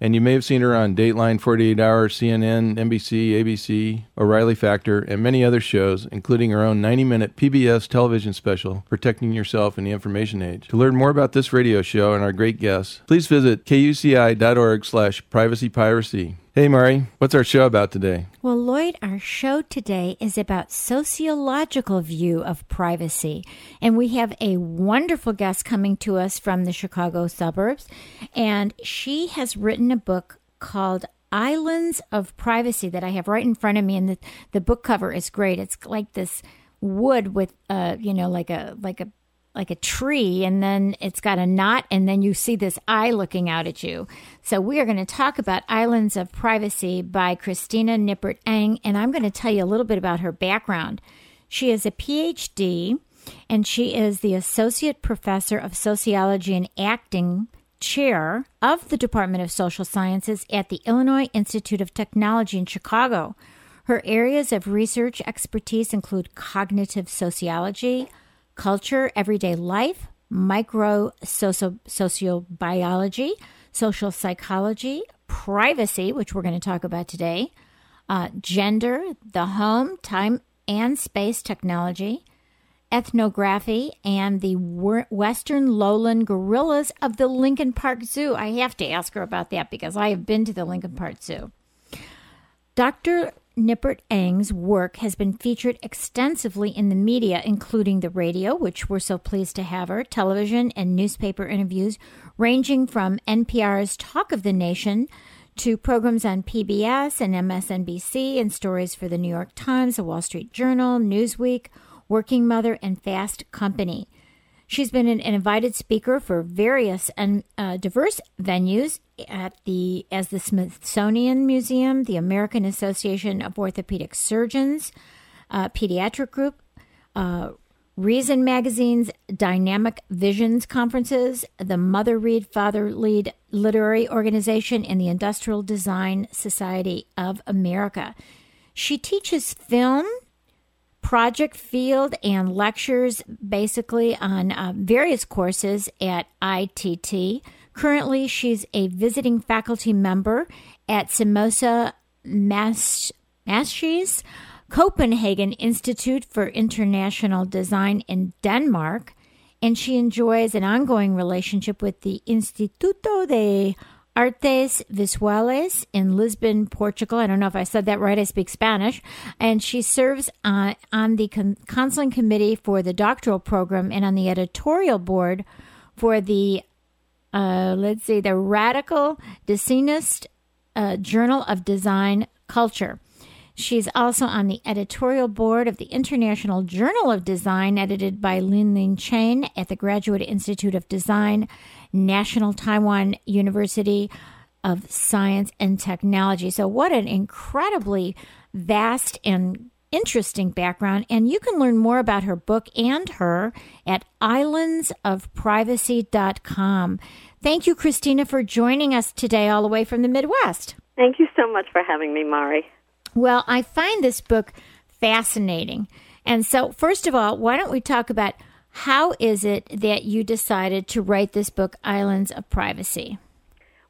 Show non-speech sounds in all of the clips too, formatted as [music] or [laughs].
And you may have seen her on Dateline, 48 Hour, CNN, NBC, ABC, O'Reilly Factor, and many other shows, including her own 90 minute PBS television special, Protecting Yourself in the Information Age. To learn more about this radio show and our great guests, please visit kuci.org slash privacypiracy. Hey, Mari, what's our show about today? Well, Lloyd, our show today is about sociological view of privacy. And we have a wonderful guest coming to us from the Chicago suburbs. And she has written a book called Islands of Privacy that I have right in front of me. And the, the book cover is great. It's like this wood with, uh, you know, like a, like a like a tree and then it's got a knot and then you see this eye looking out at you. So we are going to talk about Islands of Privacy by Christena Nippert Eng and I'm going to tell you a little bit about her background. She is a PhD and she is the associate professor of sociology and acting chair of the Department of Social Sciences at the Illinois Institute of Technology in Chicago. Her areas of research expertise include cognitive sociology, culture, everyday life, micro sociobiology, social psychology, privacy, which we're going to talk about today, uh, gender, the home, time and space technology, ethnography, and the western lowland gorillas of the Lincoln Park Zoo. I have to ask her about that because I have been to the Lincoln Park Zoo. Dr. Nippert Eng's work has been featured extensively in the media, including the radio, which we're so pleased to have her, television, and newspaper interviews, ranging from NPR's Talk of the Nation to programs on PBS and MSNBC and stories for the New York Times, the Wall Street Journal, Newsweek, Working Mother, and Fast Company. She's been an, invited speaker for various and uh, diverse venues at the as the Smithsonian Museum, the American Association of Orthopedic Surgeons, uh, Pediatric Group, uh, Reason Magazine's Dynamic Visions conferences, the Mother Read Father Lead Literary Organization, and the Industrial Design Society of America. She teaches film project field and lectures basically on uh, various courses at IIT. Currently, she's a visiting faculty member at Simona Mas- Maschi's Copenhagen Institute for International Design in Denmark, and she enjoys an ongoing relationship with the Instituto de Artes Visuales in Lisbon, Portugal. I don't know if I said that right. I speak Spanish. And she serves uh, on the con- counseling committee for the doctoral program and on the editorial board for the, uh, let's see, the Radical Designist uh, Journal of Design Culture. She's also on the editorial board of the International Journal of Design, edited by Lin Lin Chen at the Graduate Institute of Design National Taiwan University of Science and Technology. So, what an incredibly vast and interesting background. And you can learn more about her book and her at islandsofprivacy.com. Thank you, Christena, for joining us today, all the way from the Midwest. Thank you so much for having me, Mari. Well, I find this book fascinating. And so, first of all, why don't we talk about how is it that you decided to write this book, Islands of Privacy?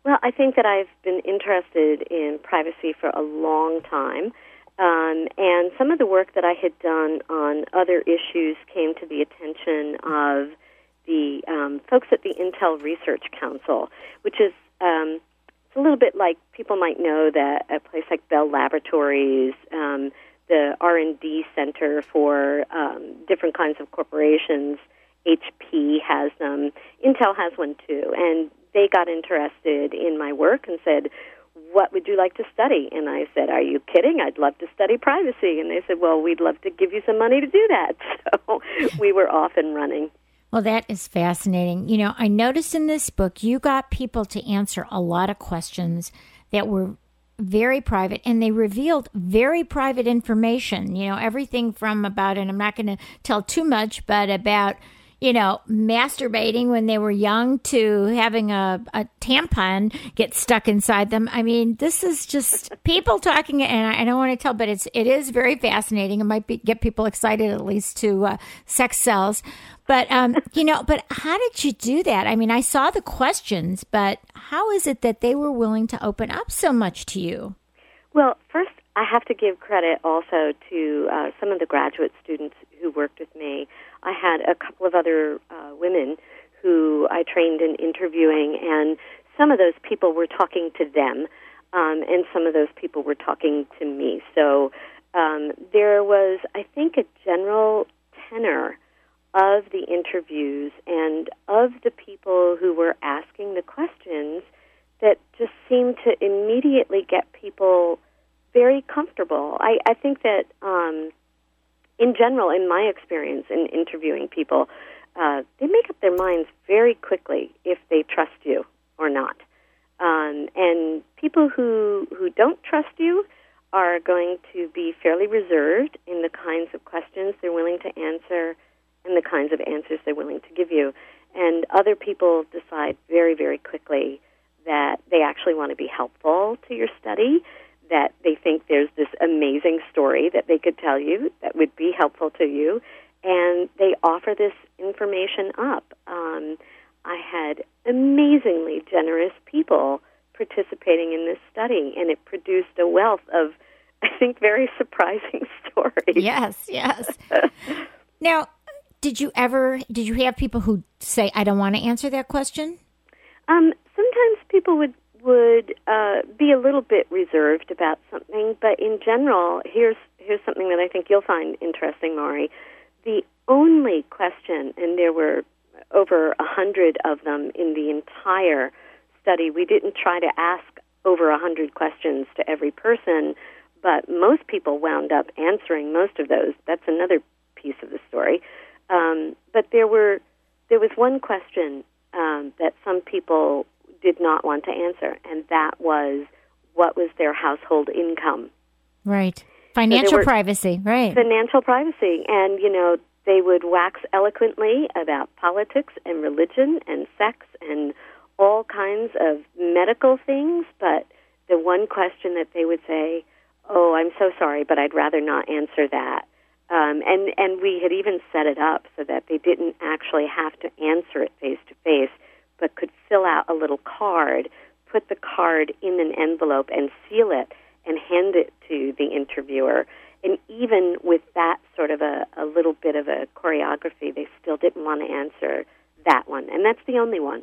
Well, I think that I've been interested in privacy for a long time. Um, and some of the work that I had done on other issues came to the attention of the um, folks at the Intel Research Council, which is um, it's a little bit like people might know that a place like Bell Laboratories um, the R&D Center for um, different kinds of corporations. HP has them. Intel has one too, and they got interested in my work and said, "What would you like to study?" And I said, "Are you kidding? I'd love to study privacy." And they said, "Well, we'd love to give you some money to do that." [laughs] So we were off and running. Well, that is fascinating. You know, I noticed in this book you got people to answer a lot of questions that were very private and they revealed very private information. You know, everything from about, and I'm not going to tell too much, but about you know, masturbating when they were young to having a, a tampon get stuck inside them. I mean, this is just [laughs] people talking, and I, I don't want to tell, but it's it is very fascinating. It might be, get people excited at least to uh, sex sells. But um, [laughs] you know, but how did you do that? I mean, I saw the questions, but how is it that they were willing to open up so much to you? Well, first, I have to give credit also to uh, some of the graduate students who worked with me. I had a couple of other uh, women who I trained in interviewing, and some of those people were talking to them, um, and some of those people were talking to me. So um, there was, I think, a general tenor of the interviews and of the people who were asking the questions that just seemed to immediately get people very comfortable. I, I think that um, in general, in my experience in interviewing people, uh, they make up their minds very quickly if they trust you or not. Um, and people who who don't trust you are going to be fairly reserved in the kinds of questions they're willing to answer and the kinds of answers they're willing to give you. And other people decide very, very quickly that they actually want to be helpful to your study that they think there's this amazing story that they could tell you that would be helpful to you, and they offer this information up. Um, I had amazingly generous people participating in this study, and it produced a wealth of, [laughs] I think, very surprising [laughs] stories. Yes, yes. [laughs] now, did you ever did you have people who say, "I don't want to answer that question"? Um, sometimes people would would uh, be a little bit reserved about something, but in general, here's here's something that I think you'll find interesting, Mari. The only question, and there were over a hundred of them in the entire study. We didn't try to ask over a hundred questions to every person, but most people wound up answering most of those. That's another piece of the story. Um, but there were there was one question um, that some people did not want to answer, and that was what was their household income. Right. Financial so privacy, right. Financial privacy. And, you know, they would wax eloquently about politics and religion and sex and all kinds of medical things, but the one question that they would say, "Oh, I'm so sorry, but I'd rather not answer that." Um, and and we had even set it up so that they didn't actually have to answer it face to face but could fill out a little card, put the card in an envelope and seal it and hand it to the interviewer. And even with that sort of a, a little bit of a choreography, they still didn't want to answer that one. And that's the only one.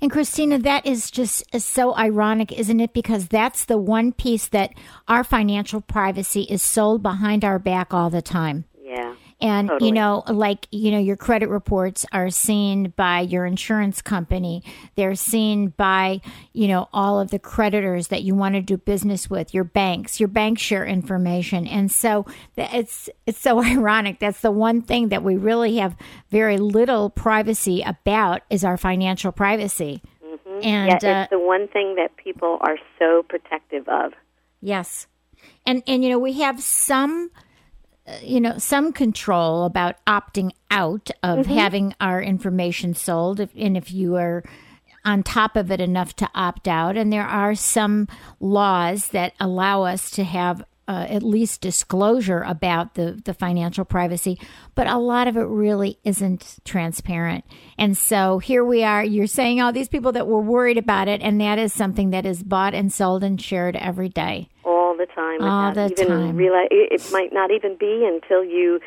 And Christena, that is just so ironic, isn't it? Because that's the one piece that our financial privacy is sold behind our back all the time. Yeah. And, totally. you know, like, you know, your credit reports are seen by your insurance company. They're seen by, you know, all of the creditors that you want to do business with, your banks, your bank share information. And so it's, it's so [laughs] ironic. That's the one thing that we really have very little privacy about is our financial privacy. Mm-hmm. And yeah, it's uh, the one thing that people are so protective of. Yes. And, and, you know, we have some, you know, some control about opting out of mm-hmm. having our information sold, if, and if you are on top of it enough to opt out. And there are some laws that allow us to have uh, at least disclosure about the, the financial privacy, but a lot of it really isn't transparent. And so here we are. You're saying all these people that were worried about it, and that is something that is bought and sold and shared every day. The time. All the even time. Realize, it might not even be until you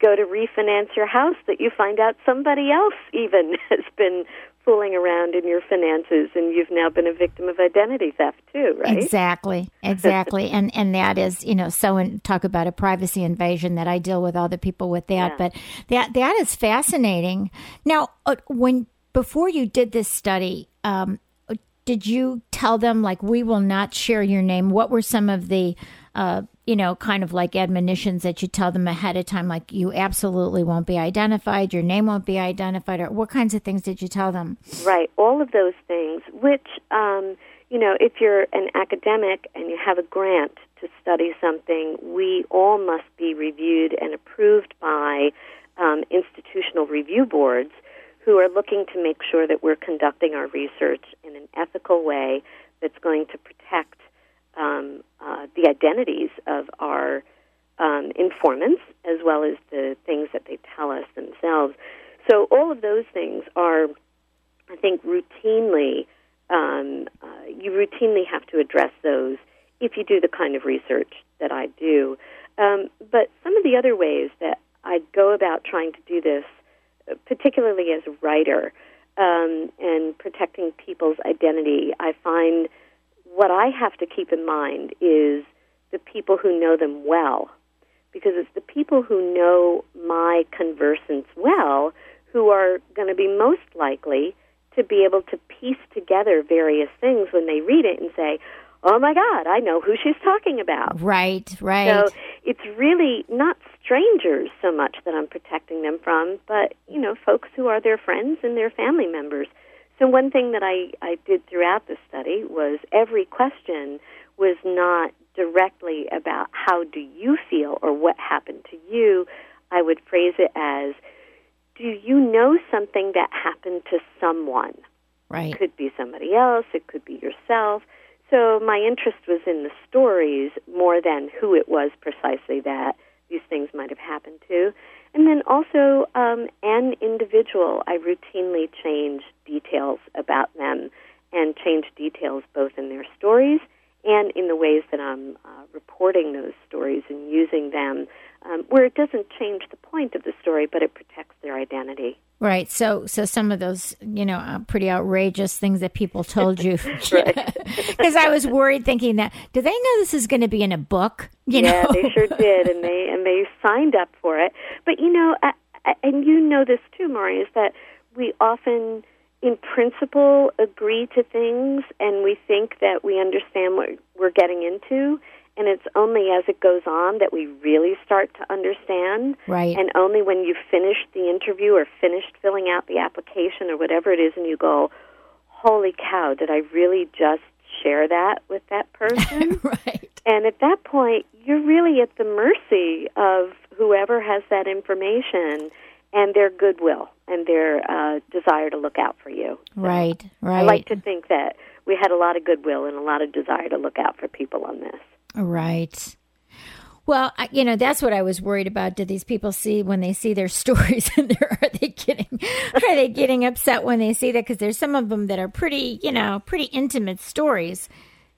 go to refinance your house that you find out somebody else even [laughs] has been fooling around in your finances and you've now been a victim of identity theft too right exactly exactly [laughs] and and that is you know so in, talk about a privacy invasion that i deal with all the people with that yeah. but that that is fascinating now uh, when before you did this study um, did you tell them like we will not share your name what were some of the uh, you know, kind of like admonitions that you tell them ahead of time, like you absolutely won't be identified, your name won't be identified, or what kinds of things did you tell them? Right, all of those things, which, um, you know, if you're an academic and you have a grant to study something, we all must be reviewed and approved by um, institutional review boards who are looking to make sure that we're conducting our research in an ethical way that's going to protect um, uh, the identities of our um, informants as well as the things that they tell us themselves. So all of those things are, I think, routinely um, uh, you routinely have to address those if you do the kind of research that I do. Um, but some of the other ways that I go about trying to do this, particularly as a writer um, and protecting people's identity, I find what I have to keep in mind is the people who know them well. Because it's the people who know my conversants well who are going to be most likely to be able to piece together various things when they read it and say, oh my God, I know who she's talking about. Right, right. So it's really not strangers so much that I'm protecting them from, but, you know, folks who are their friends and their family members. So one thing that I, I did throughout the study was every question was not directly about how do you feel or what happened to you. I would phrase it as, do you know something that happened to someone? Right. It could be somebody else, it could be yourself. So my interest was in the stories more than who it was precisely that these things might have happened to. And then also, um, an individual, I routinely change details about them and change details both in their stories and in the ways that I'm uh, reporting those stories and using them, um, where it doesn't change the point of the story, but it protects their identity. Right. So, so some of those, you know, uh, pretty outrageous things that people [laughs] told you, because [laughs] I was worried, thinking that do they know this is going to be in a book? You yeah, know? they sure [laughs] did, and they and they signed up for it. But you know, I, I, and you know this too, Mari, is that we often in principle agree to things and we think that we understand what we're getting into and it's only as it goes on that we really start to understand right and only when you've finished the interview or finished filling out the application or whatever it is and you go holy cow did i really just share that with that person [laughs] right and at that point you're really at the mercy of whoever has that information and their goodwill and their uh, desire to look out for you. So right, right. I like to think that we had a lot of goodwill and a lot of desire to look out for people on this. Right. Well, you know, that's what I was worried about. Did these people see when they see their [laughs] stories, and are they getting are they getting upset when they see that? Because there's some of them that are pretty, you know, pretty intimate stories,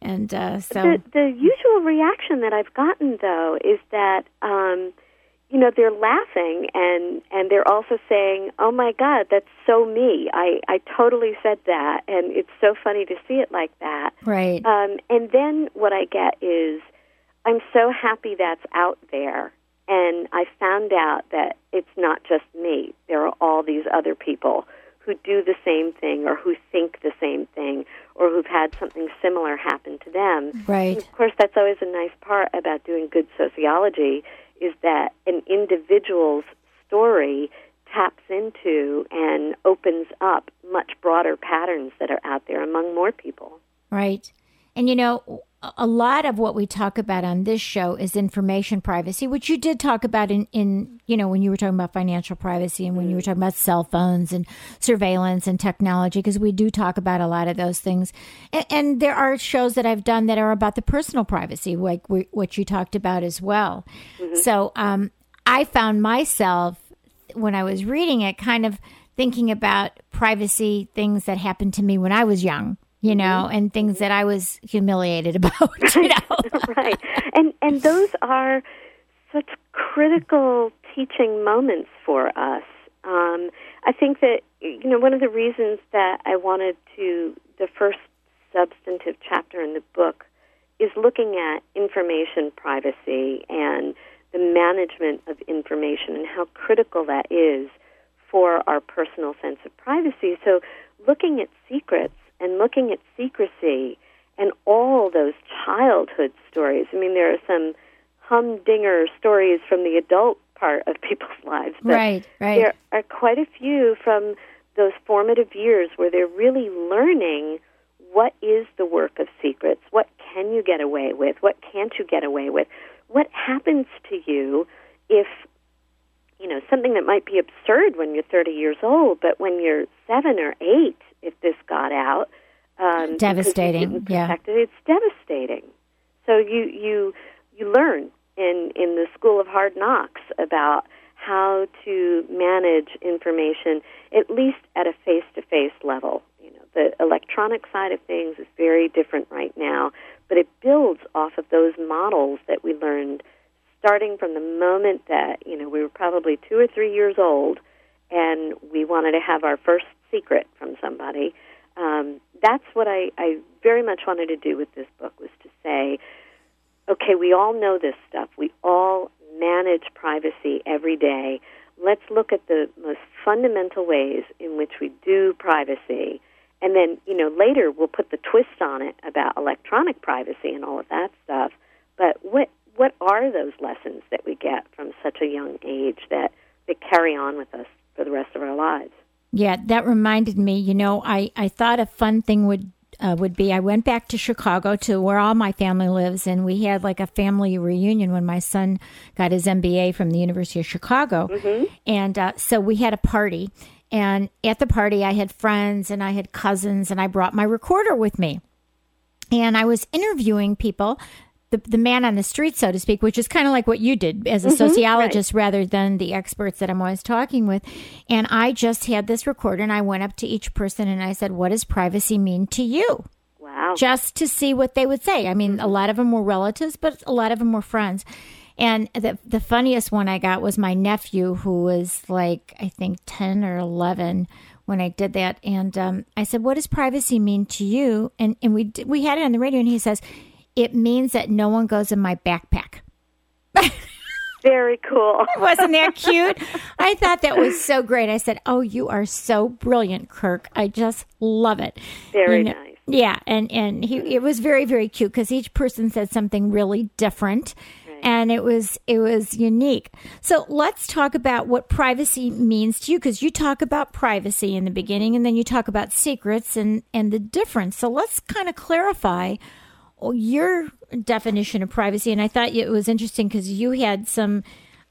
and uh, so the, the usual reaction that I've gotten though is that. Um, you know they're laughing and and they're also saying oh my god that's so me. I i totally said that and it's so funny to see it like that. Right. Um and then what i get is i'm so happy that's out there and i found out that it's not just me. There are all these other people who do the same thing or who think the same thing or who've had something similar happen to them. Right. And of course that's always a nice part about doing good sociology is that an individual's story taps into and opens up much broader patterns that are out there among more people. Right. And you know, a lot of what we talk about on this show is information privacy, which you did talk about in, in you know, when you were talking about financial privacy and when you were talking about cell phones and surveillance and technology, because we do talk about a lot of those things. And, and, there are shows that I've done that are about the personal privacy, like we, what you talked about as well. Mm-hmm. So um, I found myself, when I was reading it, kind of thinking about privacy things that happened to me when I was young you know, mm-hmm. and things that I was humiliated [laughs] about, you know. [laughs] right. And and those are such critical teaching moments for us. Um, I think that you know one of the reasons that I wanted to the first substantive chapter in the book is looking at information privacy and the management of information and how critical that is for our personal sense of privacy. So looking at secrets and looking at secrecy and all those childhood stories. I mean, there are some humdinger stories from the adult part of [laughs] people's lives, but right, right. there are quite a few from those formative years where they're really learning what is the work of secrets? What can you get away with? What can't you get away with? What happens to you if you know something that might be absurd when you're 30 years old, but when you're seven or eight, if this got out, um, devastating. Yeah, it's devastating. So you you you learn in in the school of hard knocks about how to manage information at least at a face to face level. You know, the electronic side of things is very different right now, but it builds off of those models that we learned starting from the moment that, you know, we were probably 2 or 3 years old and we wanted to have our first secret from somebody. Um, that's what I, I very much wanted to do with this book was to say, okay, we all know this stuff. We all manage privacy every day, let's look at the most fundamental ways in which we do privacy. And then, you know, later we'll put the twist on it about electronic privacy and all of that stuff. But what what are those lessons that we get from such a young age that that carry on with us for the rest of our lives? Yeah, that reminded me, you know, I, I thought a fun thing would uh, would be I went back to Chicago to where all my family lives, and we had like a family reunion when my son got his MBA from the University of Chicago. Mm-hmm. And uh, so we had a party. And at the party, I had friends and I had cousins, and I brought my recorder with me. And I was interviewing people the, the man on the street, so to speak, which is kind of like what you did as a mm-hmm, sociologist right. rather than the experts that I'm always talking with. And I just had this recorder and I went up to each person and I said, What does privacy mean to you? Wow. Just to see what they would say. I mean, mm-hmm. a lot of them were relatives, but a lot of them were friends. And the the funniest one I got was my nephew, who was like I think ten or eleven when I did that. And um, I said, "What does privacy mean to you?" And and we we had it on the radio, and he says, it means that no one goes in my backpack. [laughs] Very cool. [laughs] Wasn't that cute? I thought that was so great. I said, "Oh, you are so brilliant, Kirk. I just love it." Very you know, nice. Yeah, and and he it was very very cute because each person said something really different. And it was it was unique. So let's talk about what privacy means to you because you talk about privacy in the beginning and then you talk about secrets and and the difference. So let's kind of clarify your definition of privacy, and I thought it was interesting because you had some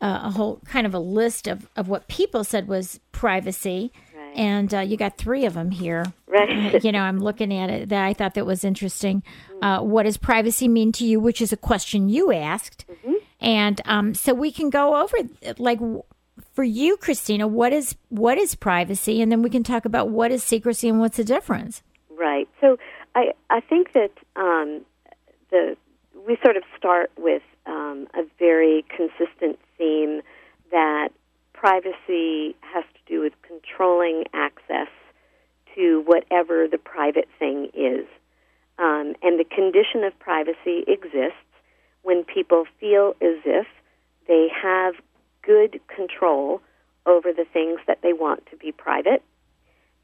uh, a whole kind of a list of, of what people said was privacy. Right. And uh, you got three of them here. Right. Uh, you know, I'm looking at it. That I thought that was interesting. Mm-hmm. what does privacy mean to you? Which is a question you asked. Mm-hmm. And um, so we can go over like for you, Christena. What is what is privacy? And then we can talk about what is secrecy and what's the difference. Right. So I I think that um, the we sort of start with um, a very consistent theme that privacy has to do with controlling access to whatever the private thing is. Um, and the condition of privacy exists when people feel as if they have good control over the things that they want to be private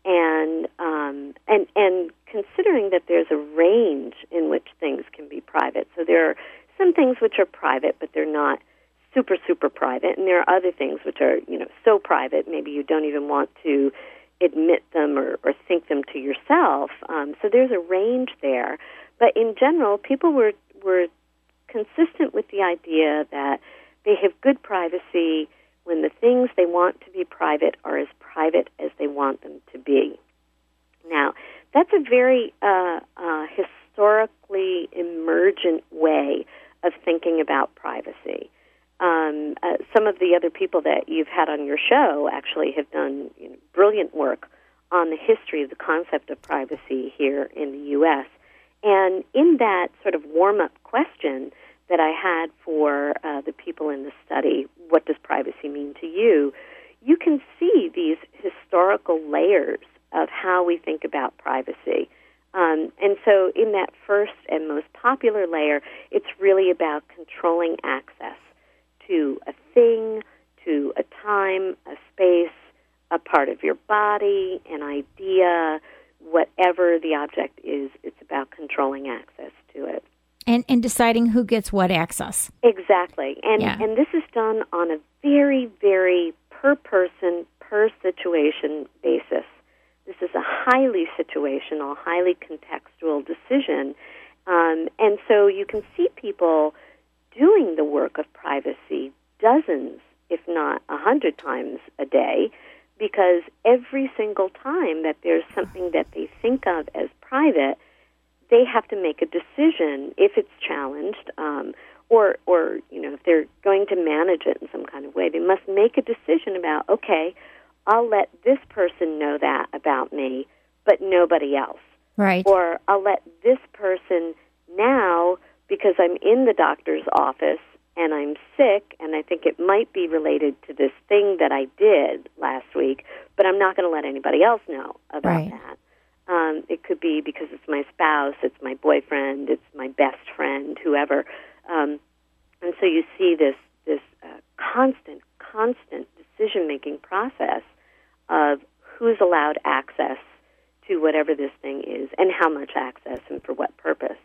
and um, and and considering that there's a range in which things can be private. So there are some things which are private, but they're not super super private, and there are other things which are you know so private maybe you don't even want to admit them or, or think them to yourself. Um, so there's a range there, but in general, people were were consistent with the idea that they have good privacy when the things they want to be private are as private as they want them to be. Now, that's a very uh, uh, historically emergent way of thinking about privacy. Um, uh, some of the other people that you've had on your show actually have done you know, brilliant work on the history of the concept of privacy here in the U.S. And in that sort of warm up question that I had for uh, the people in the study, what does privacy mean to you? You can see these historical layers of how we think about privacy. Um, and so, in that first and most popular layer, it's really about controlling access to a thing, to a time, a space, a part of your body, an idea, whatever the object is, it's about controlling access to it. And, and deciding who gets what access. Exactly. And, yeah. and this is done on a very, very per person, per situation basis. This is a highly situational, highly contextual decision. Um, and so you can see people doing the work of privacy dozens, if not a hundred times a day, because every single time that there's something that they think of as private, they have to make a decision if it's challenged, um, or or you know if they're going to manage it in some kind of way. They must make a decision about okay, I'll let this person know that about me, but nobody else. Right. Or I'll let this person now because I'm in the doctor's office and I'm sick and I think it might be related to this thing that I did last week, but I'm not going to let anybody else know about Right. that. Um, it could be because it's my spouse, it's my boyfriend, it's my best friend, whoever. Um, and so you see this this uh, constant, constant decision making process of who's allowed access to whatever this thing is and how much access and for what purpose.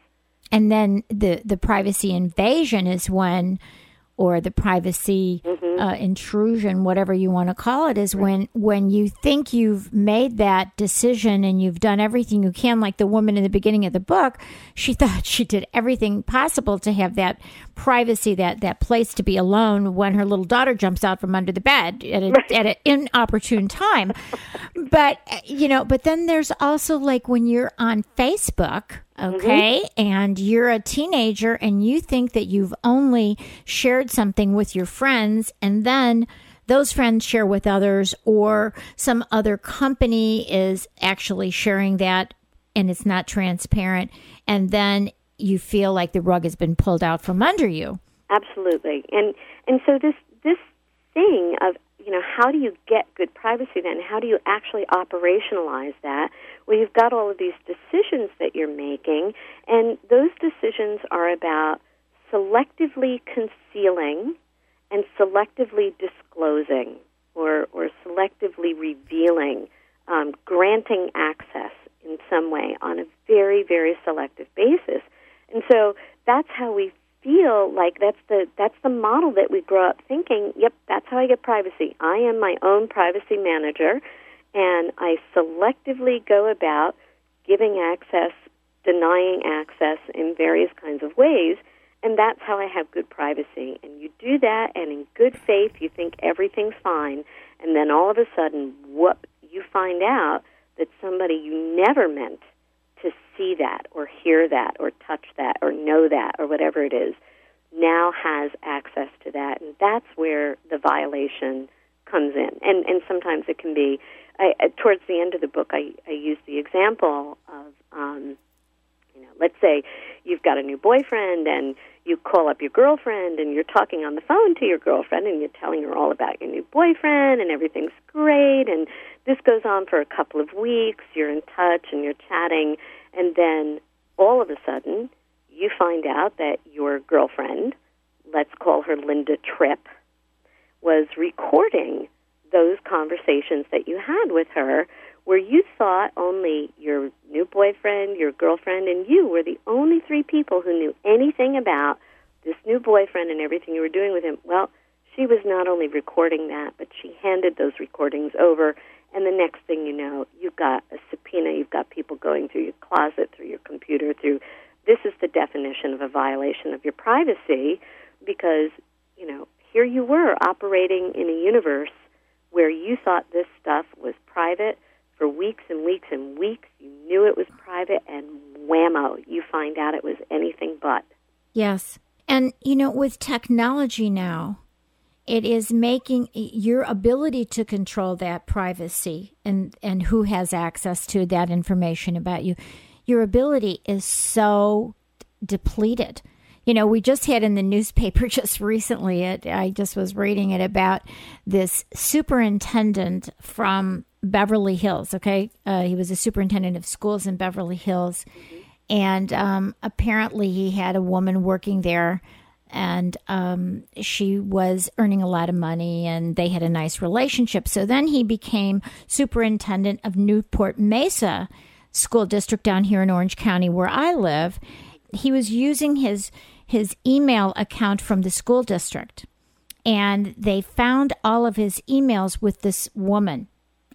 and then the the privacy invasion is when or the privacy uh, intrusion whatever you want to call it is when when you think you've made that decision and you've done everything you can like the woman in the beginning of the book she [laughs] thought she did everything possible to have that privacy that that place to be alone when her little daughter jumps out from under the bed at a, at an inopportune time. [laughs] But you know but then there's also like when you're on facebook Mm-hmm. okay and you're a teenager and you think that you've only shared something with your friends and then those friends share with others or some other company is actually sharing that and it's not transparent and then you feel like the rug has been pulled out from under you Absolutely, and and so this this thing of you know how do you get good privacy then? How do you actually operationalize that? Well, you've got all of these decisions that you're making, and those decisions are about selectively concealing and selectively disclosing, or or selectively revealing, um, granting access in some way on a very very selective basis, and so that's how we feel like that's the that's the model that we grow up thinking yep that's how i get privacy. I am my own privacy manager and i selectively go about giving access denying access in various kinds of ways and that's how i have good privacy. And you do that and in good faith you think everything's fine and then all of a sudden whoop you find out that somebody you never meant to see that or hear that or touch that or know that or whatever it is now has access to that. And that's where the violation comes in. And and sometimes it can be I, towards the end of the book I, I use the example of um, you know let's say you've got a new boyfriend and you call up your girlfriend and you're talking on the phone to your girlfriend and you're telling her all about your new boyfriend and everything's great and this goes on for a couple of weeks you're in touch and you're chatting and then all of a sudden you find out that your girlfriend let's call her Linda Tripp was recording those conversations that you had with her where you thought only your new boyfriend, your girlfriend, and you were the only three people who knew anything about this new boyfriend and everything you were doing with him. Well, she was not only recording that, but she handed those recordings over. And the next thing you know, you've got a subpoena, you've got people going through your closet, through your computer, through. This is the definition of a violation of your privacy because, you know, here you were operating in a universe where you thought this stuff was private for weeks and weeks and weeks. You knew it was private, and whammo, you find out it was anything but. Yes. And, you know, with technology now, it is making your ability to control that privacy and, and who has access to that information about you, your ability is so depleted. You know, we just had in the newspaper [laughs] just recently, it, I just was reading it about this superintendent from Beverly Hills, okay? Uh, he was a superintendent of schools in Beverly Hills. And um, apparently, he had a woman working there, and um, she was earning a lot of money, and they had a nice relationship. So then he became superintendent of Newport Mesa School District down here in Orange County, where I live. He was using his his email account from the school district, and they found all of his emails with this woman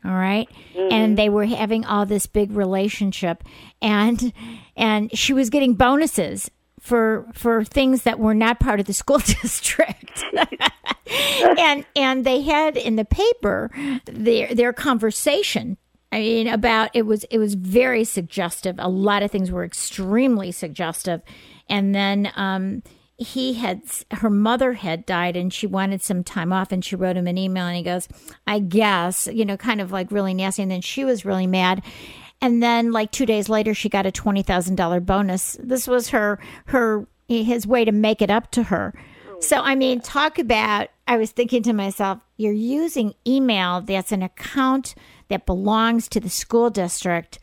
All right? Mm-hmm. And they were having all this big relationship and and she was getting bonuses for for things that were not part of the school [laughs] district. [laughs] and and they had in the paper their their conversation I mean, about it was it was very suggestive. A lot of things were extremely suggestive, and then um, he had her mother had died, and she wanted some time off, and she wrote him an email, and he goes, "I guess," you know, kind of like really nasty, and then she was really mad. And then, like two days later, she got a twenty thousand dollar bonus. This was her her his way to make it up to her. So, I mean, talk about. I was thinking to myself, you're using email that's an account that belongs to the school district.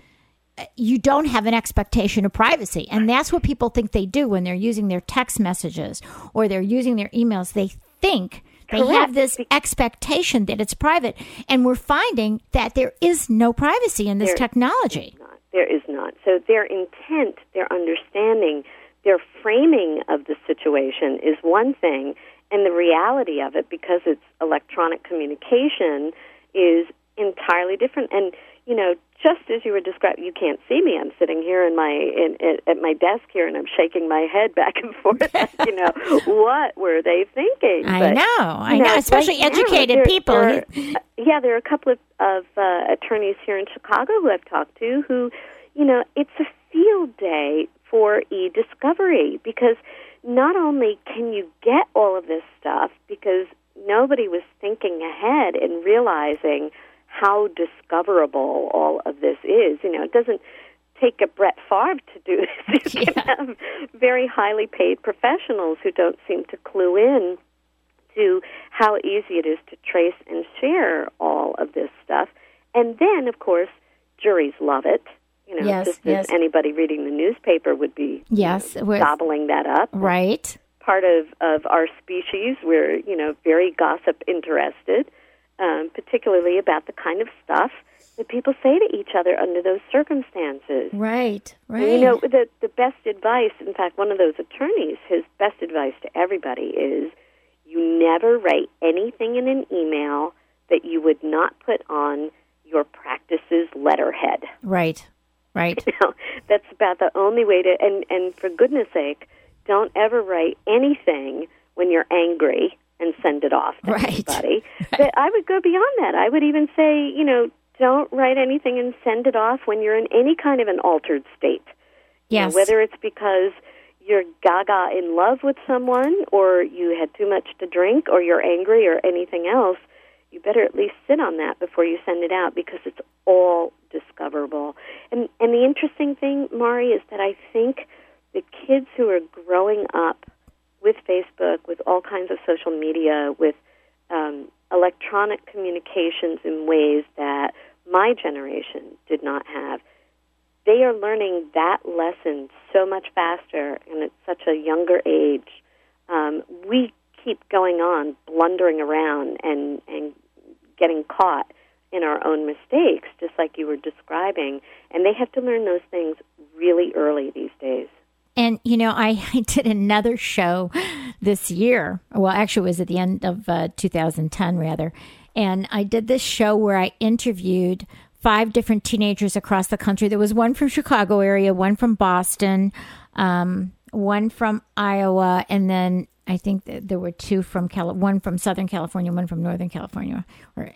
You don't have an expectation of privacy. And that's what people think they do when they're using their text messages or they're using their emails. They think they Correct. have this expectation that it's private. And we're finding that there is no privacy in this There- technology. not. There is not. So their intent, their understanding, their framing of the situation is one thing, and the reality of it, because it's electronic communication, is entirely different. And you know, just as you were describing, you can't see me. I'm sitting here in my in, in, at my desk here, and I'm shaking my head back and [laughs] forth. you know, [laughs] what were they thinking? I But, know, I you know, especially right now, educated there- people. there are- yeah, there are a couple of, of uh, attorneys here in Chicago who I've talked to who, you know, it's a field day for e-discovery because not only can you get all of this stuff because nobody was thinking ahead and realizing how discoverable all of this is. You know, it doesn't take a Brett Favre to do this. You can have very highly paid professionals who don't seem to clue in to how easy it is to trace and share all of this stuff. And then, of course, juries love it. You know, Yes, just yes. as anybody reading the newspaper would be Yes, we're- gobbling that up. right. Part of, of our species, we're, you know, very gossip interested, um, particularly about the kind of stuff that people say to each other under those circumstances. Right, right. And, you know, the the best advice, in fact, one of those attorneys, his best advice to everybody is you never write anything in an email that you would not put on your practice's letterhead. right, right. [laughs] You know, that's about the only way to and and for goodness sake, don't ever write anything when you're angry and send it off to Right. anybody. [laughs] But I would go beyond that. I would even say, you know, don't write anything and send it off when you're in any kind of an altered state. You know, Yes. whether it's because you're gaga in love with someone or you had too much to drink or you're angry or anything else, you better at least sit on that before you send it out because it's all discoverable. And and the interesting thing, Mari, is that I think the kids who are growing up with Facebook, with all kinds of social media, with um, electronic communications in ways that my generation did not have, they are learning that lesson so much faster and at such a younger age. Um, we keep going on blundering around and, and getting caught in our own mistakes, just like you were describing. And they have to learn those things really early these days. And you know, I, [laughs] I did another show this year. Well, actually, it was at the end of uh, 2010, rather. And I did this show where I interviewed five different teenagers across the country. There was one from Chicago area, one from Boston, um, one from Iowa, and then I think there were two from Cali- one from Southern California, one from Northern California.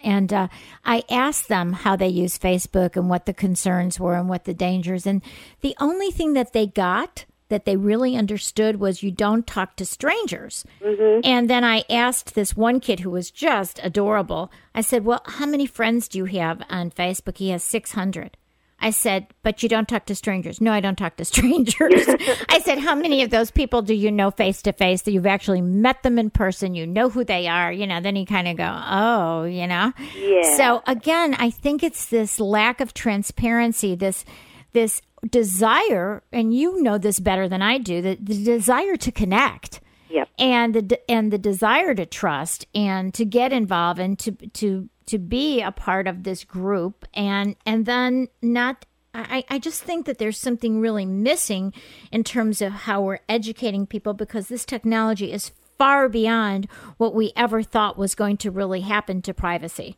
And uh, I asked them how they use Facebook and what the concerns were and what the dangers. And the only thing that they got that they really understood was you don't talk to strangers. Mm-hmm. And then I asked this one kid who was just adorable. I said, "Well, how many friends do you have on Facebook?" He has 600. I said, "But you don't talk to strangers." "No, I don't talk to [laughs] strangers." I said, "How many of those people do you know face to face that you've actually met them in person, you know who they are?" You know, then you kind of go, "Oh, you know." Yeah. So again, I think it's this lack of transparency, this this desire, and you know this better than I do, the, the desire to connect Yep. and the and the desire to trust and to get involved and to to to be a part of this group and and then not I, I just think that there's something really missing in terms of how we're educating people because this technology is far beyond what we ever thought was going to really happen to privacy.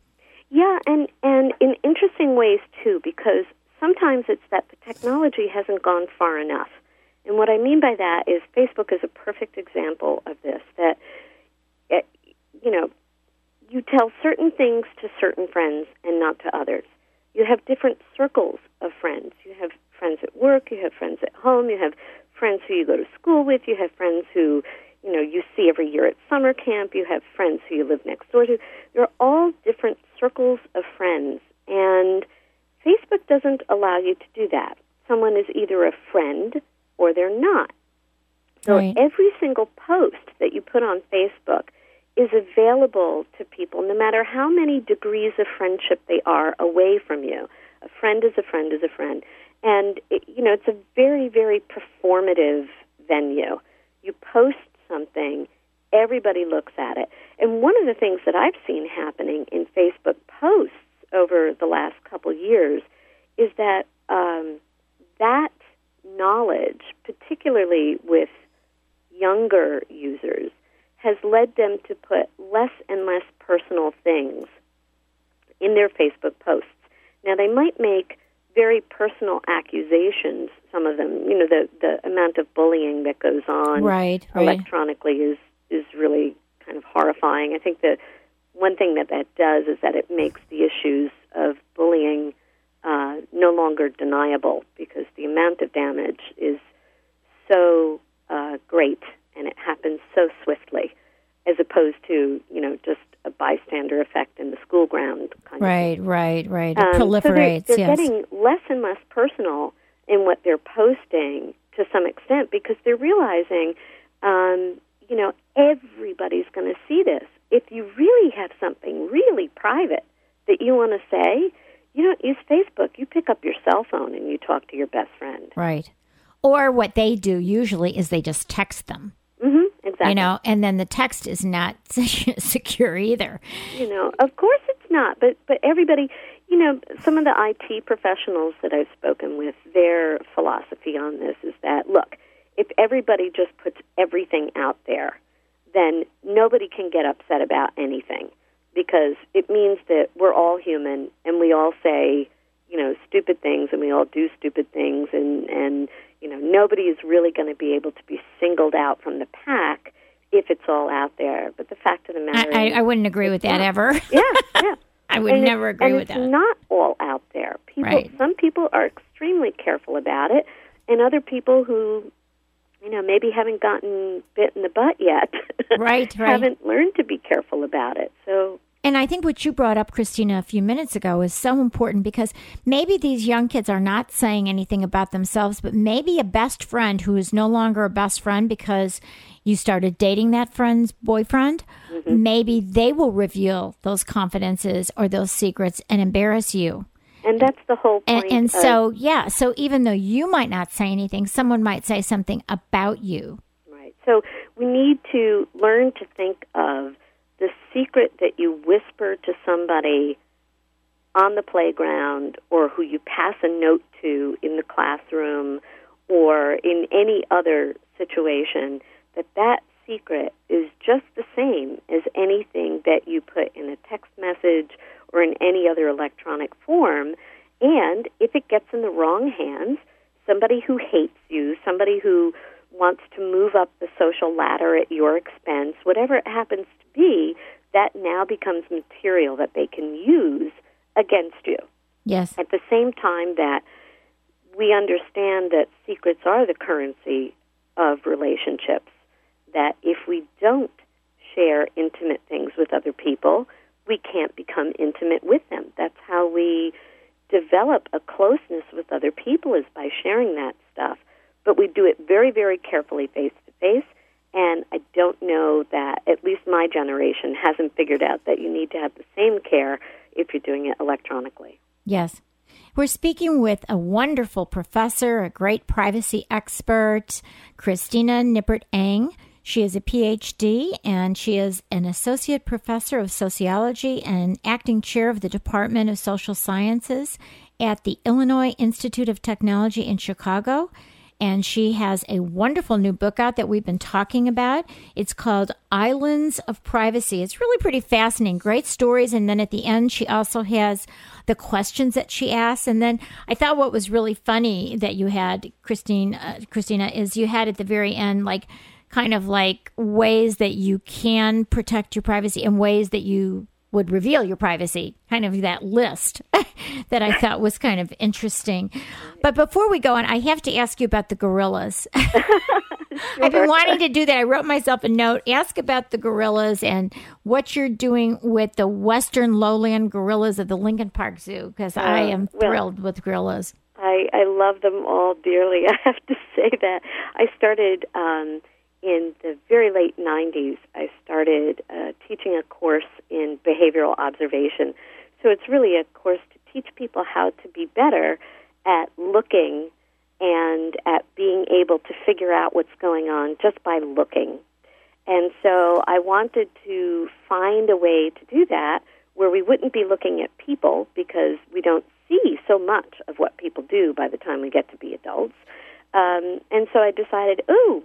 Yeah, and and in interesting ways too, because sometimes it's that the technology hasn't gone far enough. And what I mean by that is Facebook is a perfect example of this. That it, you know, you tell certain things to certain friends and not to others. You have different circles of friends. You have friends at work. You have friends at home. You have friends who you go to school with. You have friends who you know you see every year at summer camp. You have friends who you live next door to. They're all different circles of friends, and Facebook doesn't allow you to do that. Someone is either a friend or they're not. So Right. every single post that you put on Facebook is available to people no matter how many degrees of friendship they are away from you. A friend is a friend is a friend. And it, you know, it's a very very performative venue. You post something, everybody looks at it. And one of the things that I've seen happening in Facebook posts over the last couple years is that um, that knowledge, particularly with younger users, has led them to put less and less personal things in their Facebook posts. Now, they might make very personal accusations, some of them. You know, the, the amount of bullying that goes on Right, right. electronically is, is really kind of horrifying. I think that one thing that that does is that it makes the issues of bullying uh, no longer deniable because the amount of damage is so uh, great and it happens so swiftly, as opposed to you know just a bystander effect in the school ground kind of Right, right, right. It um, proliferates, so they're, they're yes. getting less and less personal in what they're posting to some extent because they're realizing, um, you know, everybody's going to see this. If you really have something really private that you want to say, you don't use Facebook. You pick up your cell phone and you talk to your best friend. Right. Or what they do usually is they just text them, hmm exactly. you know, and then the text is not [laughs] secure either. You know, of course it's not, but but everybody, you know, some of the IT professionals that I've spoken with, their philosophy on this is that look, if everybody just puts everything out there, then nobody can get upset about anything because it means that we're all human and we all say, you know, stupid things and we all do stupid things and and you know, nobody is really going to be able to be singled out from the pack if it's all out there. But the fact of the matter I, I, is I wouldn't agree with that ever. [laughs] yeah, yeah. [laughs] I would And never agree and with it's that. not all out there. People, Right. some people are extremely careful about it, and other people who, you know, maybe haven't gotten bit in the butt yet, [laughs] Right, right. haven't learned to be careful about it. So And I think what you brought up, Christena, a few minutes ago is so important because maybe these young kids are not saying anything about themselves, but maybe a best friend who is no longer a best friend because you started dating that friend's boyfriend, mm-hmm. maybe they will reveal those confidences or those secrets and embarrass you. And that's the whole And, and of- so, yeah, so even though you might not say anything, someone might say something about you. Right. So we need to learn to think of the secret that you whisper to somebody on the playground or who you pass a note to in the classroom or in any other situation that that secret is just the same as anything that you put in a text message or in any other electronic form and if it gets in the wrong hands somebody who hates you somebody who wants to move up the social ladder at your expense, whatever it happens to be, that now becomes material that they can use against you. Yes. At the same time that we understand that secrets are the currency of relationships, that if we don't share intimate things with other people, we can't become intimate with them. That's how we develop a closeness with other people is by sharing that stuff. But we do it very, very carefully face to face. And I don't know that at least my generation hasn't figured out that you need to have the same care if you're doing it electronically. Yes. We're speaking with a wonderful professor, a great privacy expert, Christena Nippert Eng. She is a PhD and she is an associate professor of sociology and acting chair of the Department of Social Sciences at the Illinois Institute of Technology in Chicago. and she has a wonderful new book out that we've been talking about. It's called Islands of Privacy. It's really pretty fascinating, great stories. And then at the end, she also has the questions that she asks. And then I thought what was really funny that you had, Christine, uh, Christena, is you had at the very end, like, kind of like ways that you can protect your privacy and ways that you would reveal your privacy, kind of that list [laughs] that I thought was kind of interesting. But before we go on, I have to ask you about the gorillas. [laughs] I've been wanting to do that. I wrote myself a note. Ask about the gorillas and what you're doing with the Western lowland gorillas of the Lincoln Park Zoo because uh, I am well, thrilled with gorillas. I, I love them all dearly. [laughs] I have to say that I started um, in the very late 90s. I started uh, teaching a course in behavioral observation. So it's really a course to teach people how to be better at looking and at being able to figure out what's going on just by looking. And so I wanted to find a way to do that where we wouldn't be looking at people because we don't see so much of what people do by the time we get to be adults. Um, and so I decided, oh,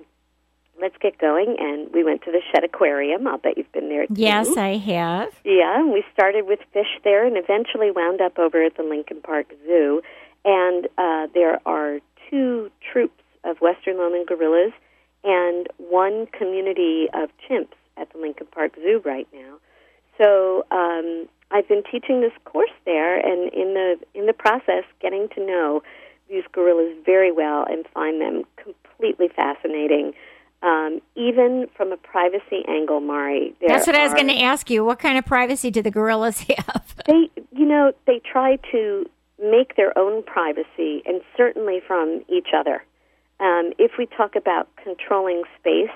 let's get going. And we went to the Shedd Aquarium. I'll bet you've been there too. Yes, I have. Yeah, and we started with fish there and eventually wound up over at the Lincoln Park Zoo. And uh, there are two troops of Western lowland gorillas and one community of chimps at the Lincoln Park Zoo right now. So um, I've been teaching this course there, and in the in the process, getting to know these gorillas very well and find them completely fascinating. Um, even from a privacy angle, Mari. That's what I was going to ask you. What kind of privacy do the gorillas [laughs] have? they, you know, they try to make their own privacy, and certainly from each other. Um, if we talk about controlling space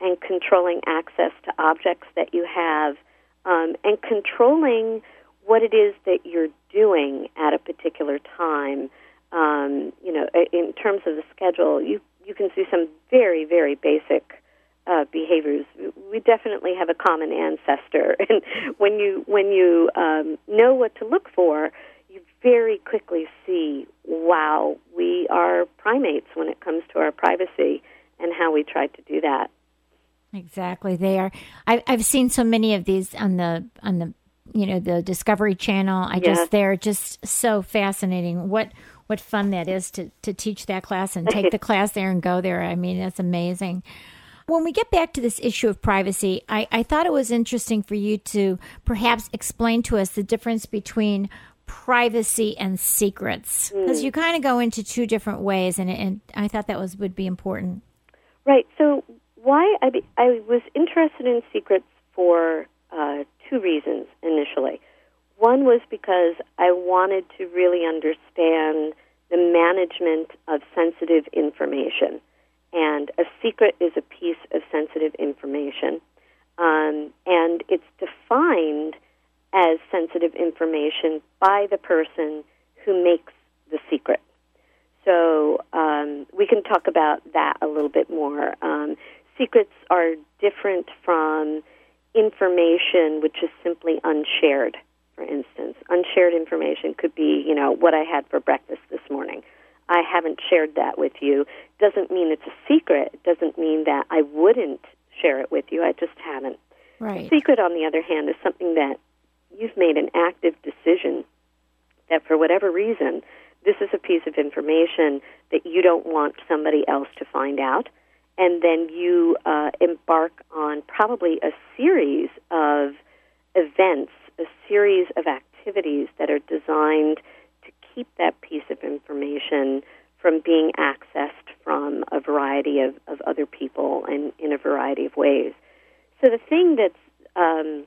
and controlling access to objects that you have, um, and controlling what it is that you're doing at a particular time, um, you know, in terms of the schedule, you you can see some very very basic uh, behaviors. We definitely have a common ancestor, [laughs] and when you when you um, know what to look for, you very quickly see, wow, we are primates when it comes to our privacy and how we try to do that. Exactly, they are. I, I've seen so many of these on the on the you know the Discovery Channel. I yes. just they're just so fascinating. What what fun that is to to teach that class and [laughs] take the class there and go there. I mean, it's amazing. When we get back to this issue of privacy, I, I thought it was interesting for you to perhaps explain to us the difference between privacy and secrets because mm. you kind of go into two different ways and, and i thought that was would be important right so why i, be, I was interested in secrets for uh, two reasons initially one was because i wanted to really understand the management of sensitive information and a secret is a piece of sensitive information um, and it's defined as sensitive information by the person who makes the secret. So um, we can talk about that a little bit more. Um, secrets are different from information which is simply unshared. For instance, unshared information could be, you know, what I had for breakfast this morning. I haven't shared that with you. Doesn't mean it's a secret. It doesn't mean that I wouldn't share it with you. I just haven't. Right. A secret, on the other hand, is something that you've made an active decision that for whatever reason, this is a piece of information that you don't want somebody else to find out. And then you uh, embark on probably a series of events, a series of activities that are designed to keep that piece of information from being accessed from a variety of, of other people and in a variety of ways. So the thing that's um,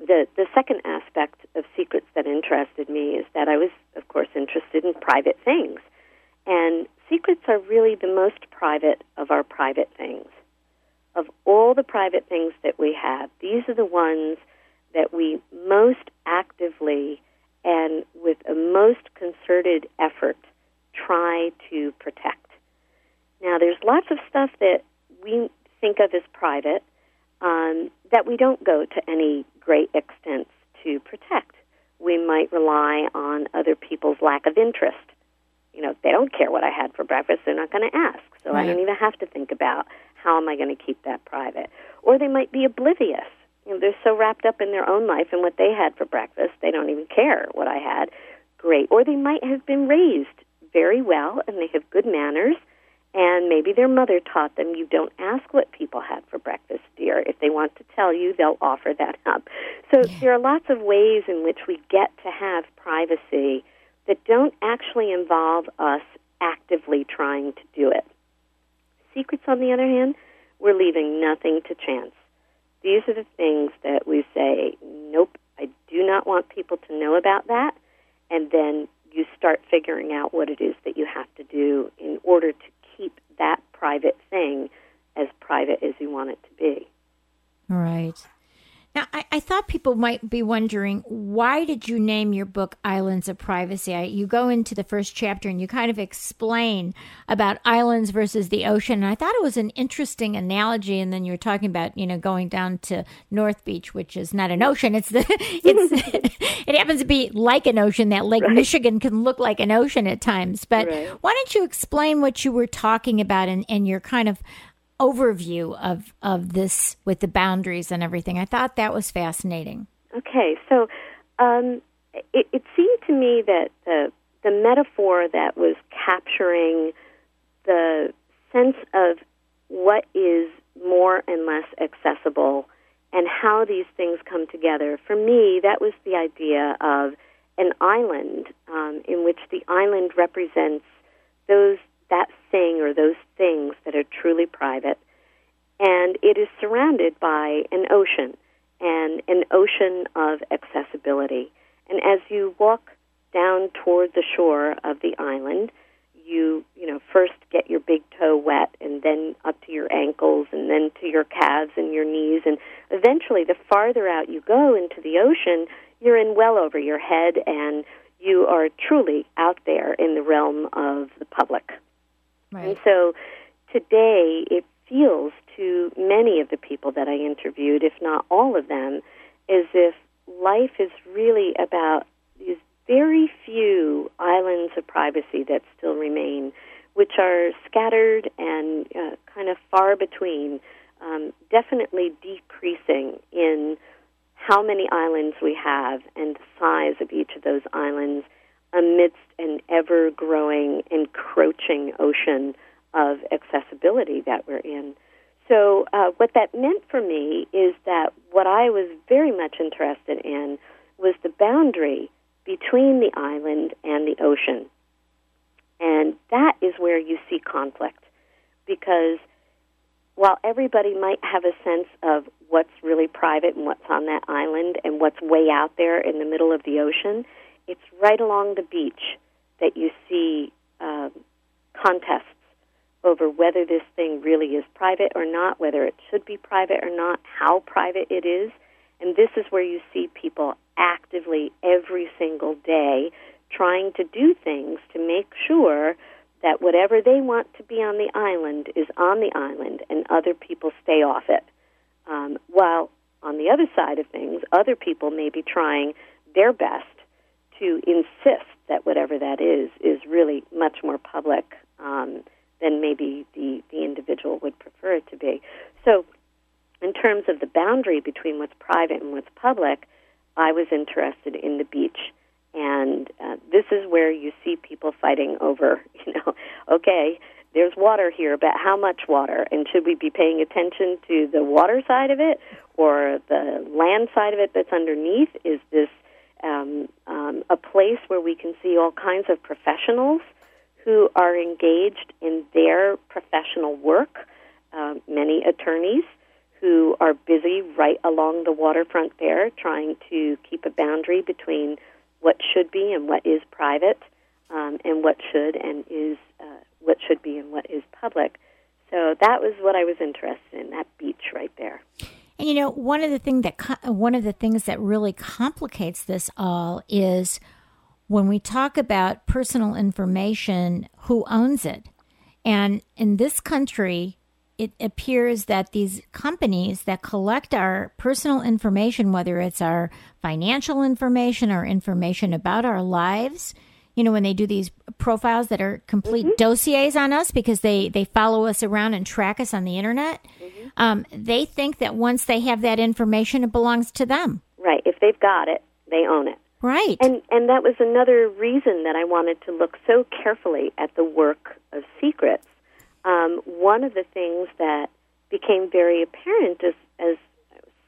the the second aspect of secrets that interested me is that I was, of course, interested in private things, and secrets are really the most private of our private things. Of all the private things that we have, these are the ones that we most actively and with a most concerted effort try to protect. Now, there's lots of stuff that we think of as private um, that we don't go to any great extents to protect. We might rely on other people's lack of interest. You know, they don't care what I had for breakfast. They're not going to ask. So Right. I don't even have to think about how am I going to keep that private. Or they might be oblivious. You know, they're so wrapped up in their own life and what they had for breakfast, they don't even care what I had. Great. Or they might have been raised very well and they have good manners and maybe their mother taught them you don't ask what people had for breakfast, dear. If they want to tell you, they'll offer that up. So there are lots of ways in which we get to have privacy that don't actually involve us actively trying to do it. Secrets, on the other hand, we're leaving nothing to chance. These are the things that we say, nope, I do not want people to know about that. And then you start figuring out what it is that you have to do in order to keep that private thing as private as you want it to be. Right. Now, I, I thought people might be wondering why did you name your book Islands of Privacy? I, you go into the first chapter and you kind of explain about islands versus the ocean. And I thought it was an interesting analogy. And then you were talking about, you know, going down to North Beach, which is not an ocean. It's the, [laughs] it's, [laughs] it happens to be like an ocean. That Lake Michigan can look like an ocean at times. But Right. why don't you explain what you were talking about and, and your kind of overview of of this with the boundaries and everything. I thought that was fascinating. Okay, so um, it, it seemed to me that the the metaphor that was capturing the sense of what is more and less accessible and how these things come together. For me, that was the idea of an island um, in which the island represents those that thing or those things that are truly private, and it is surrounded by an ocean and an ocean of accessibility. And as you walk down toward the shore of the island, you you know first get your big toe wet and then up to your ankles and then to your calves and your knees. And eventually the farther out you go into the ocean you're in well over your head and you are truly out there in the realm of the public and so today it feels to many of the people that I interviewed, if not all of them, as if life is really about these very few islands of privacy that still remain, which are scattered and uh, kind of far between, um, definitely decreasing in how many islands we have and the size of each of those islands amidst an ever growing, encroaching ocean of accessibility that we're in. So, uh, what that meant for me is that what I was very much interested in was the boundary between the island and the ocean. And that is where you see conflict because while everybody might have a sense of what's really private and what's on that island and what's way out there in the middle of the ocean, it's right along the beach that you see um, contests over whether this thing really is private or not, whether it should be private or not, how private it is. And this is where you see people actively every single day trying to do things to make sure that whatever they want to be on the island is on the island and other people stay off it. Um, while on the other side of things, other people may be trying their best to insist that whatever that is is really much more public um, than maybe the, the individual would prefer it to be. So, in terms of the boundary between what's private and what's public, I was interested in the beach. And uh, this is where you see people fighting over, [laughs] you know, okay, there's water here, but how much water? And should we be paying attention to the water side of it or the land side of it that's underneath? Is this um, um, a place where we can see all kinds of professionals who are engaged in their professional work? Um, many attorneys who are busy right along the waterfront there trying to keep a boundary between what should be and what is private, um, and what should and is uh, what should be and what is public. So that was what I was interested in that beach right there. And you know, one of the thing that one of the things that really complicates this all is when we talk about personal information, who owns it? And in this country, it appears that these companies that collect our personal information, whether it's our financial information or information about our lives, you know, when they do these profiles that are complete mm-hmm. dossiers on us because they, they follow us around and track us on the internet, mm-hmm. um, they think that once they have that information, it belongs to them. Right. If they've got it, they own it. Right. And and that was another reason that I wanted to look so carefully at the work of secrets. Um, one of the things that became very apparent as as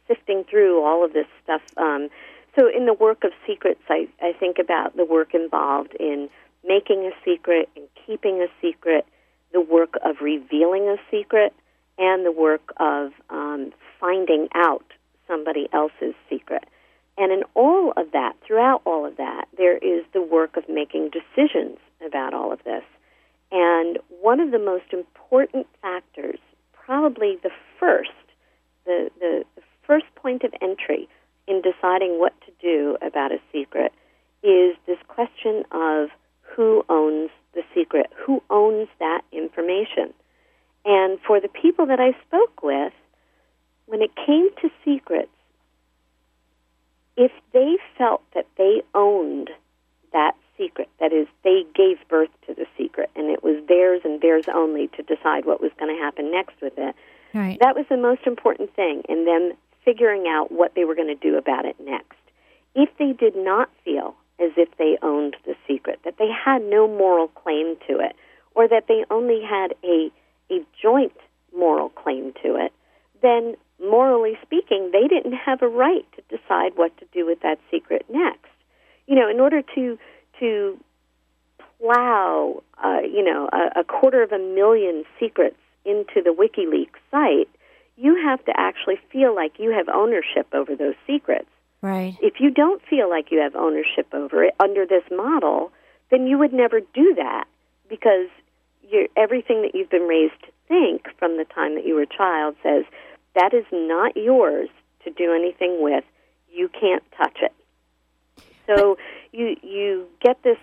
sifting through all of this stuff. Um, so in the work of secrets, I, I think about the work involved in making a secret and keeping a secret, the work of revealing a secret, and the work of um, finding out somebody else's secret. And in all of that, throughout all of that, there is the work of making decisions about all of this. And one of the most important factors, probably the first, the, the, the first point of entry in deciding what to do about a secret, is this question of who owns the secret, who owns that information. And for the people that I spoke with, when it came to secrets, if they felt that they owned that secret, that is, they gave birth to the secret, and it was theirs and theirs only to decide what was going to happen next with it, right. that was the most important thing in them figuring out what they were going to do about it next. If they did not feel as if they owned the secret, that they had no moral claim to it, or that they only had a, a joint moral claim to it, then morally speaking, they didn't have a right to decide what to do with that secret next. You know, in order to to plow, uh, you know, a, a quarter of a million secrets into the WikiLeaks site, you have to actually feel like you have ownership over those secrets. Right. If you don't feel like you have ownership over it under this model, then you would never do that because you're, everything that you've been raised to think from the time that you were a child says that is not yours to do anything with. You can't touch it. So you you get this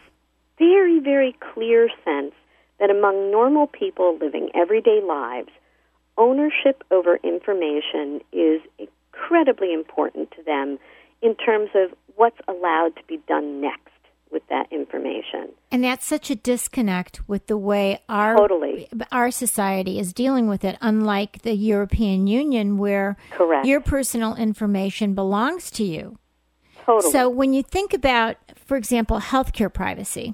very very clear sense that among normal people living everyday lives, ownership over information is incredibly important to them in terms of what's allowed to be done next with that information. And that's such a disconnect with the way our totally. our society is dealing with it, unlike the European Union, where Correct. your personal information belongs to you. Totally. So when you think about, for example, healthcare privacy.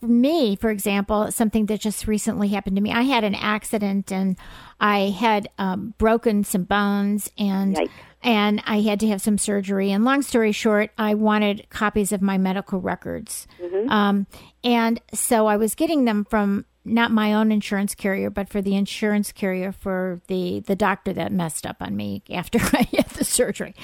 For me, for example, something that just recently happened to me, I had an accident and I had um, broken some bones and Yikes and I had to have some surgery. And long story short, I wanted copies of my medical records. Mm-hmm. Um, and so I was getting them from not my own insurance carrier, but for the insurance carrier for the, the doctor that messed up on me after [laughs] I had the surgery.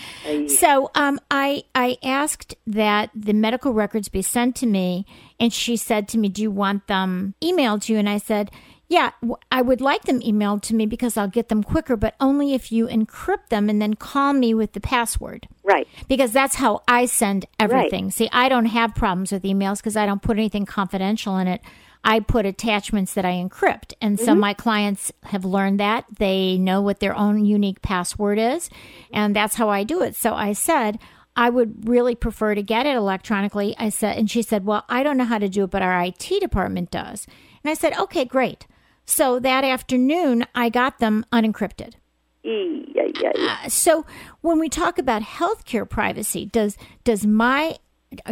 So um, I I asked that the medical records be sent to me, and she said to me, "Do you want them emailed to you?" And I said, yeah, I would like them emailed to me because I'll get them quicker, but only if you encrypt them and then call me with the password. Right. Because that's how I send everything. Right. See, I don't have problems with emails because I don't put anything confidential in it. I put attachments that I encrypt. And mm-hmm. so my clients have learned that. They know what their own unique password is. And that's how I do it. So I said, I would really prefer to get it electronically. I said, and she said, Well, I don't know how to do it, but our IT department does. And I said, Okay, great. So that afternoon, I got them unencrypted. Yeah, yeah, yeah. Uh, so when we talk about healthcare privacy, does does my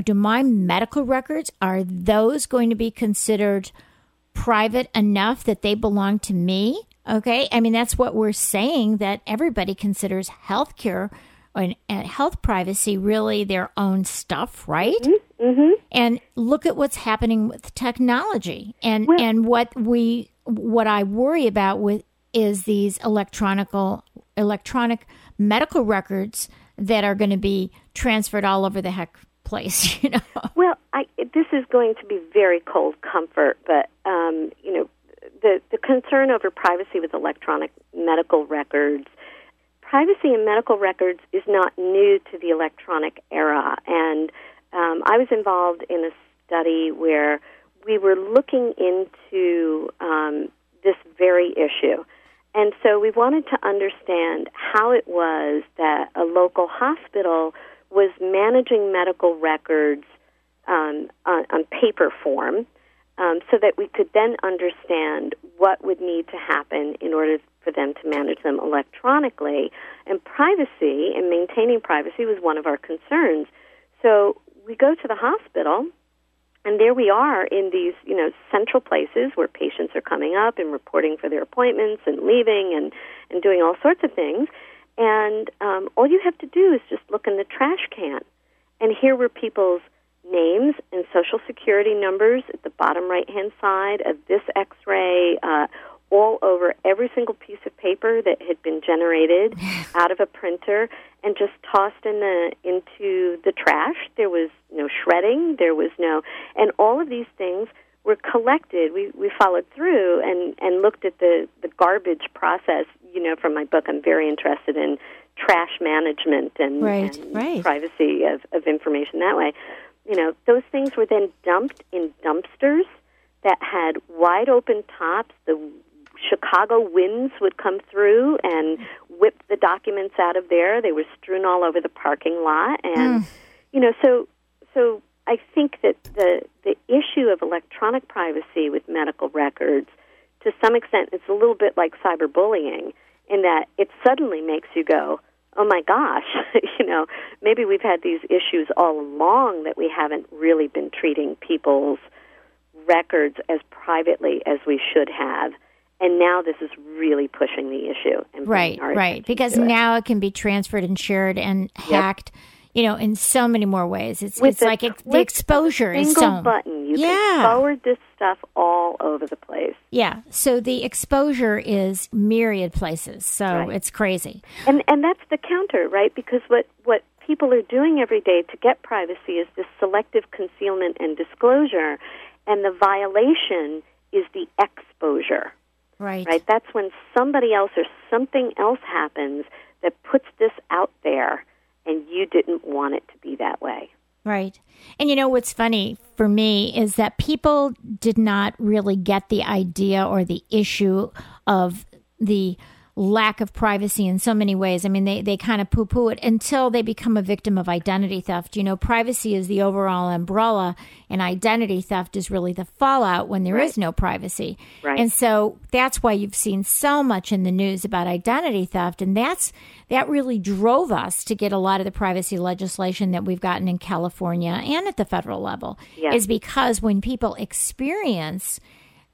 do my medical records are those going to be considered private enough that they belong to me? Okay, I mean that's what we're saying that everybody considers healthcare and, and health privacy really their own stuff, right? Mm-hmm. Mm-hmm. And look at what's happening with technology and well, and what we what I worry about with is these electronical electronic medical records that are going to be transferred all over the heck place. [laughs] You know. Well, I, this is going to be very cold comfort, but um, you know, the the concern over privacy with electronic medical records. Privacy in medical records is not new to the electronic era, and um, I was involved in a study where we were looking into um, this very issue. And so we wanted to understand how it was that a local hospital was managing medical records um, on, on paper form um, so that we could then understand what would need to happen in order for them to manage them electronically. And privacy and maintaining privacy was one of our concerns. So we go to the hospital, and there we are in these, you know, central places where patients are coming up and reporting for their appointments and leaving and and doing all sorts of things. And um, all you have to do is just look in the trash can, and here were people's names and social security numbers at the bottom right hand side of this x ray uh, all over every single piece of paper that had been generated [laughs] out of a printer and just tossed in the into the trash. There was no shredding. There was no and all of these things were collected. We we followed through and and looked at the the garbage process you know from my book i'm very interested in trash management and, right, and right. privacy of, of information that way you know, those things were then dumped in dumpsters that had wide open tops. The Chicago winds would come through and whip the documents out of there. They were strewn all over the parking lot, and Mm. you know, so so I think that the the issue of electronic privacy with medical records, to some extent, it's a little bit like cyberbullying in that it suddenly makes you go, oh my gosh, [laughs] you know, maybe we've had these issues all along that we haven't really been treating people's records as privately as we should have. And now this is really pushing the issue. And Right, right. Because it. now it can be transferred and shared and hacked, you know, in so many more ways. It's With it's like the click of a exposure is single so button, you Yeah. can forward this stuff all over the place. yeah. So the exposure is myriad places. So Right. it's crazy. And and that's the counter, right? Because what what people are doing every day to get privacy is this selective concealment and disclosure, and the violation is the exposure. Right. Right? That's when somebody else or something else happens that puts this out there and you didn't want it to be that way. Right. And you know what's funny for me is that people did not really get the idea or the issue of the lack of privacy in so many ways. I mean, they, they kind of poo poo it until they become a victim of identity theft. You know, privacy is the overall umbrella, and identity theft is really the fallout when there is Right. no privacy. Right. And so that's why you've seen so much in the news about identity theft. And that's that really drove us to get a lot of the privacy legislation that we've gotten in California and at the federal level. Yeah. Is because when people experience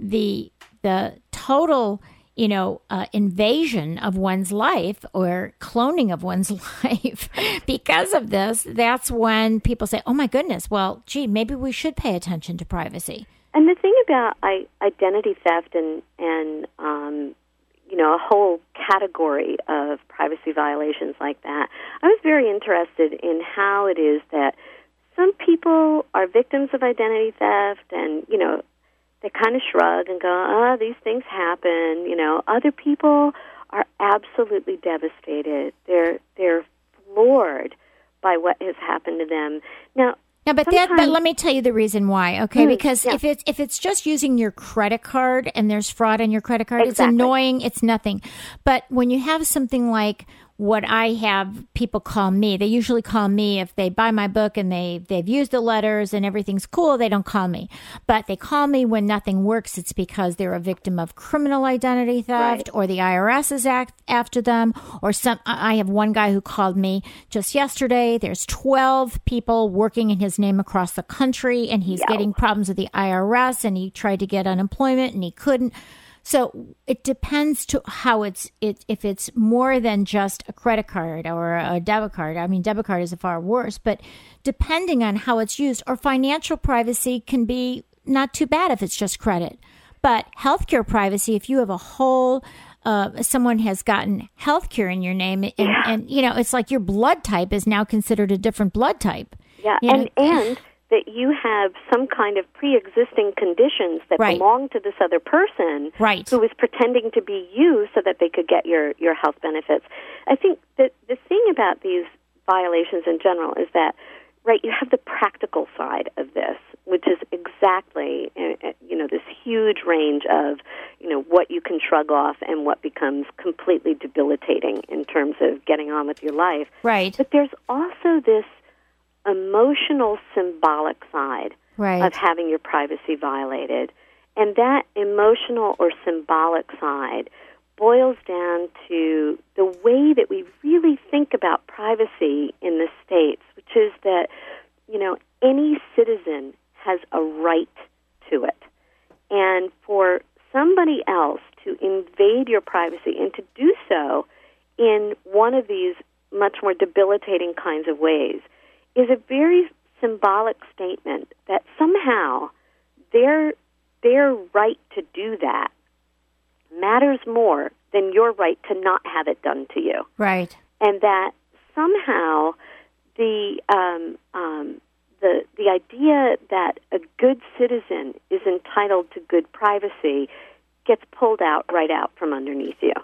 the the total you know uh, invasion of one's life or cloning of one's [laughs] life because of this that's when people say oh my goodness well gee maybe we should pay attention to privacy. And the thing about I, identity theft and and um, you know a whole category of privacy violations like that, I was very interested in how it is that some people are victims of identity theft, and you know they kind of shrug and go, "Ah, these things happen." You know, other people are absolutely devastated. They're they're floored by what has happened to them. Now, Yeah, but that, but let me tell you the reason why, okay? Hmm, because yeah. if it's if it's just using your credit card and there's fraud on your credit card, it's annoying, it's nothing. But when you have something like what I have people call me, they usually call me if they buy my book and they they've used the letters and everything's cool, they don't call me. But they call me when nothing works, it's because they're a victim of criminal identity theft Right. or the IRS is act after them or some I have one guy who called me just yesterday. There's 12 people working in his name across the country and he's Yeah. getting problems with the IRS and he tried to get unemployment and he couldn't. So it depends to how it's it if it's more than just a credit card or a debit card. I mean debit card is a far worse, but depending on how it's used or financial privacy can be not too bad if it's just credit. But healthcare privacy, if you have a whole, uh, someone has gotten healthcare in your name, and, and you know, it's like your blood type is now considered a different blood type. Yeah, You and know- and that you have some kind of pre-existing conditions that Right. belong to this other person Right. who is pretending to be you so that they could get your your health benefits. I think that the thing about these violations in general is that right you have the practical side of this which is exactly uh, uh, you know this huge range of you know what you can shrug off and what becomes completely debilitating in terms of getting on with your life Right. but there's also this emotional symbolic side right. of having your privacy violated. And that emotional or symbolic side boils down to the way that we really think about privacy in the States, which is that, you know, any citizen has a right to it. And for somebody else to invade your privacy and to do so in one of these much more debilitating kinds of ways is a very symbolic statement that somehow their their right to do that matters more than your right to not have it done to you. Right. And that somehow the um, um, the the idea that a good citizen is entitled to good privacy gets pulled out right out from underneath you.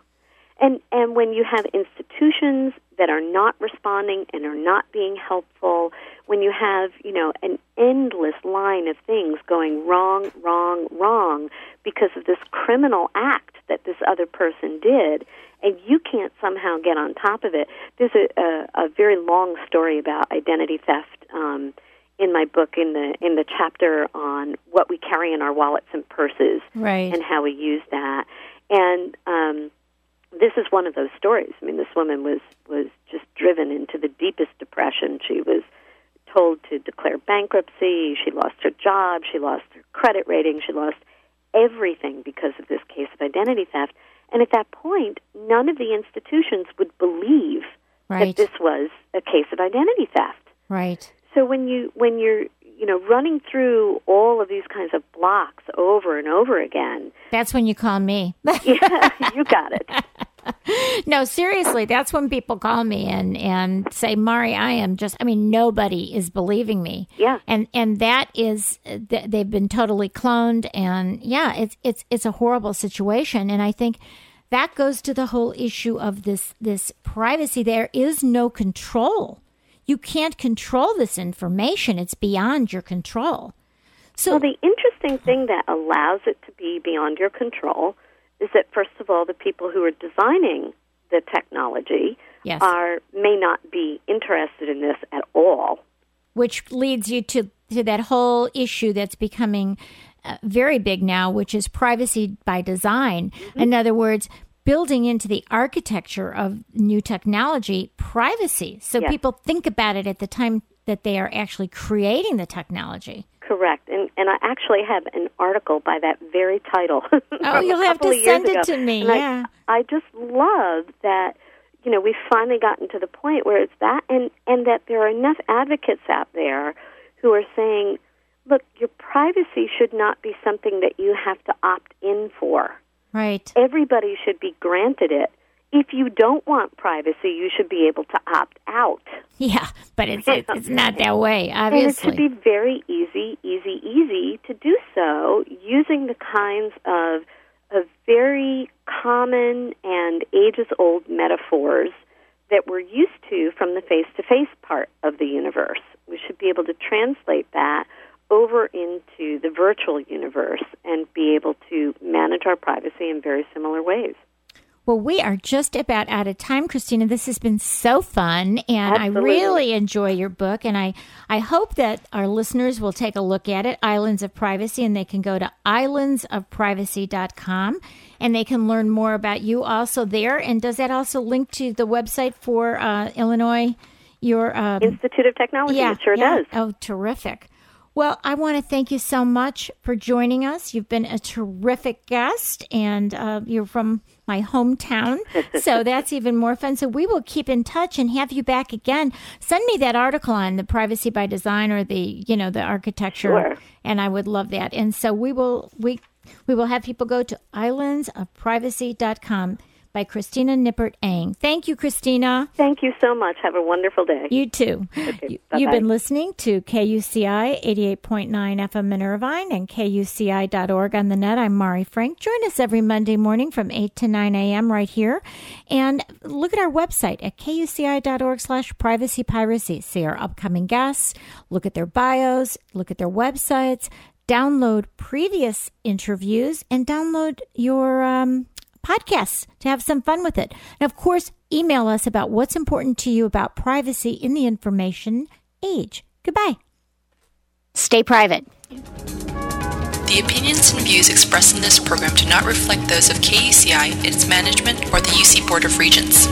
And and when you have institutions that are not responding and are not being helpful, when you have, you know, an endless line of things going wrong, wrong, wrong because of this criminal act that this other person did, and you can't somehow get on top of it. There's a, a, a very long story about identity theft um, in my book in the in the chapter on what we carry in our wallets and purses right. and how we use that. And um, this is one of those stories. I mean, this woman was was just driven into the deepest depression. She was told to declare bankruptcy. She lost her job. She lost her credit rating. She lost everything because of this case of identity theft. And at that point, none of the institutions would believe right. that this was a case of identity theft. Right. So when you when you're you know running through all of these kinds of blocks over and over again, That's when you call me. [laughs] yeah, you got it. [laughs] no, seriously, that's when people call me and and say, "Mari, I am just I mean, nobody is believing me." Yeah. And and that is they've been totally cloned and yeah, it's it's it's a horrible situation and I think that goes to the whole issue of this this privacy there is no control. You can't control this information. It's beyond your control. So Well, the interesting thing that allows it to be beyond your control is that first of all, the people who are designing the technology Yes. are may not be interested in this at all. which leads you to to that whole issue that's becoming uh, very big now, which is privacy by design. Mm-hmm. In other words, building into the architecture of new technology privacy, so Yes. people think about it at the time that they are actually creating the technology. Correct, and and I actually have an article by that very title. [laughs] Oh, you'll have to send it ago. to me. And I- yeah. I just love that you know we've finally gotten to the point where it's that and and that there are enough advocates out there who are saying look your privacy should not be something that you have to opt in for Right. everybody should be granted it if you don't want privacy you should be able to opt out Yeah, but it's it's, it's [laughs] not that way, and it should be very easy, easy, easy to do so using the kinds of, of very common and ages old metaphors that we're used to from the face to face part of the universe. We should be able to translate that over into the virtual universe and be able to manage our privacy in very similar ways. Well, we are just about out of time, Christena. This has been so fun, and I really enjoy your book. And I, I hope that our listeners will take a look at it, Islands of Privacy, and they can go to islandsofprivacy.com and they can learn more about you also there. And does that also link to the website for uh, Illinois? Your um, Institute of Technology, yeah, it sure yeah. does. Oh, terrific. Well, I want to thank you so much for joining us. You've been a terrific guest, and uh, you're from my hometown, so [laughs] that's even more fun. So we will keep in touch and have you back again. Send me that article on the privacy by design or the you know the architecture, Sure. and I would love that. And so we will we we will have people go to islandsofprivacy.com by Christena Nippert Eng. Thank you, Christena. Thank you so much. Have a wonderful day. You too. Okay, You've been listening to KUCI 88.9 FM in Irvine and KUCI.org on the net. I'm Mari Frank. Join us every Monday morning from 8 to 9 a.m. right here. And look at our website at KUCI.org slash privacy piracy. See our upcoming guests, look at their bios, look at their websites, download previous interviews, and download your um, podcasts to have some fun with it. And of course, email us about what's important to you about privacy in the information age. Goodbye. Stay private. The opinions and views expressed in this program do not reflect those of KUCI, its management, or the UC Board of Regents.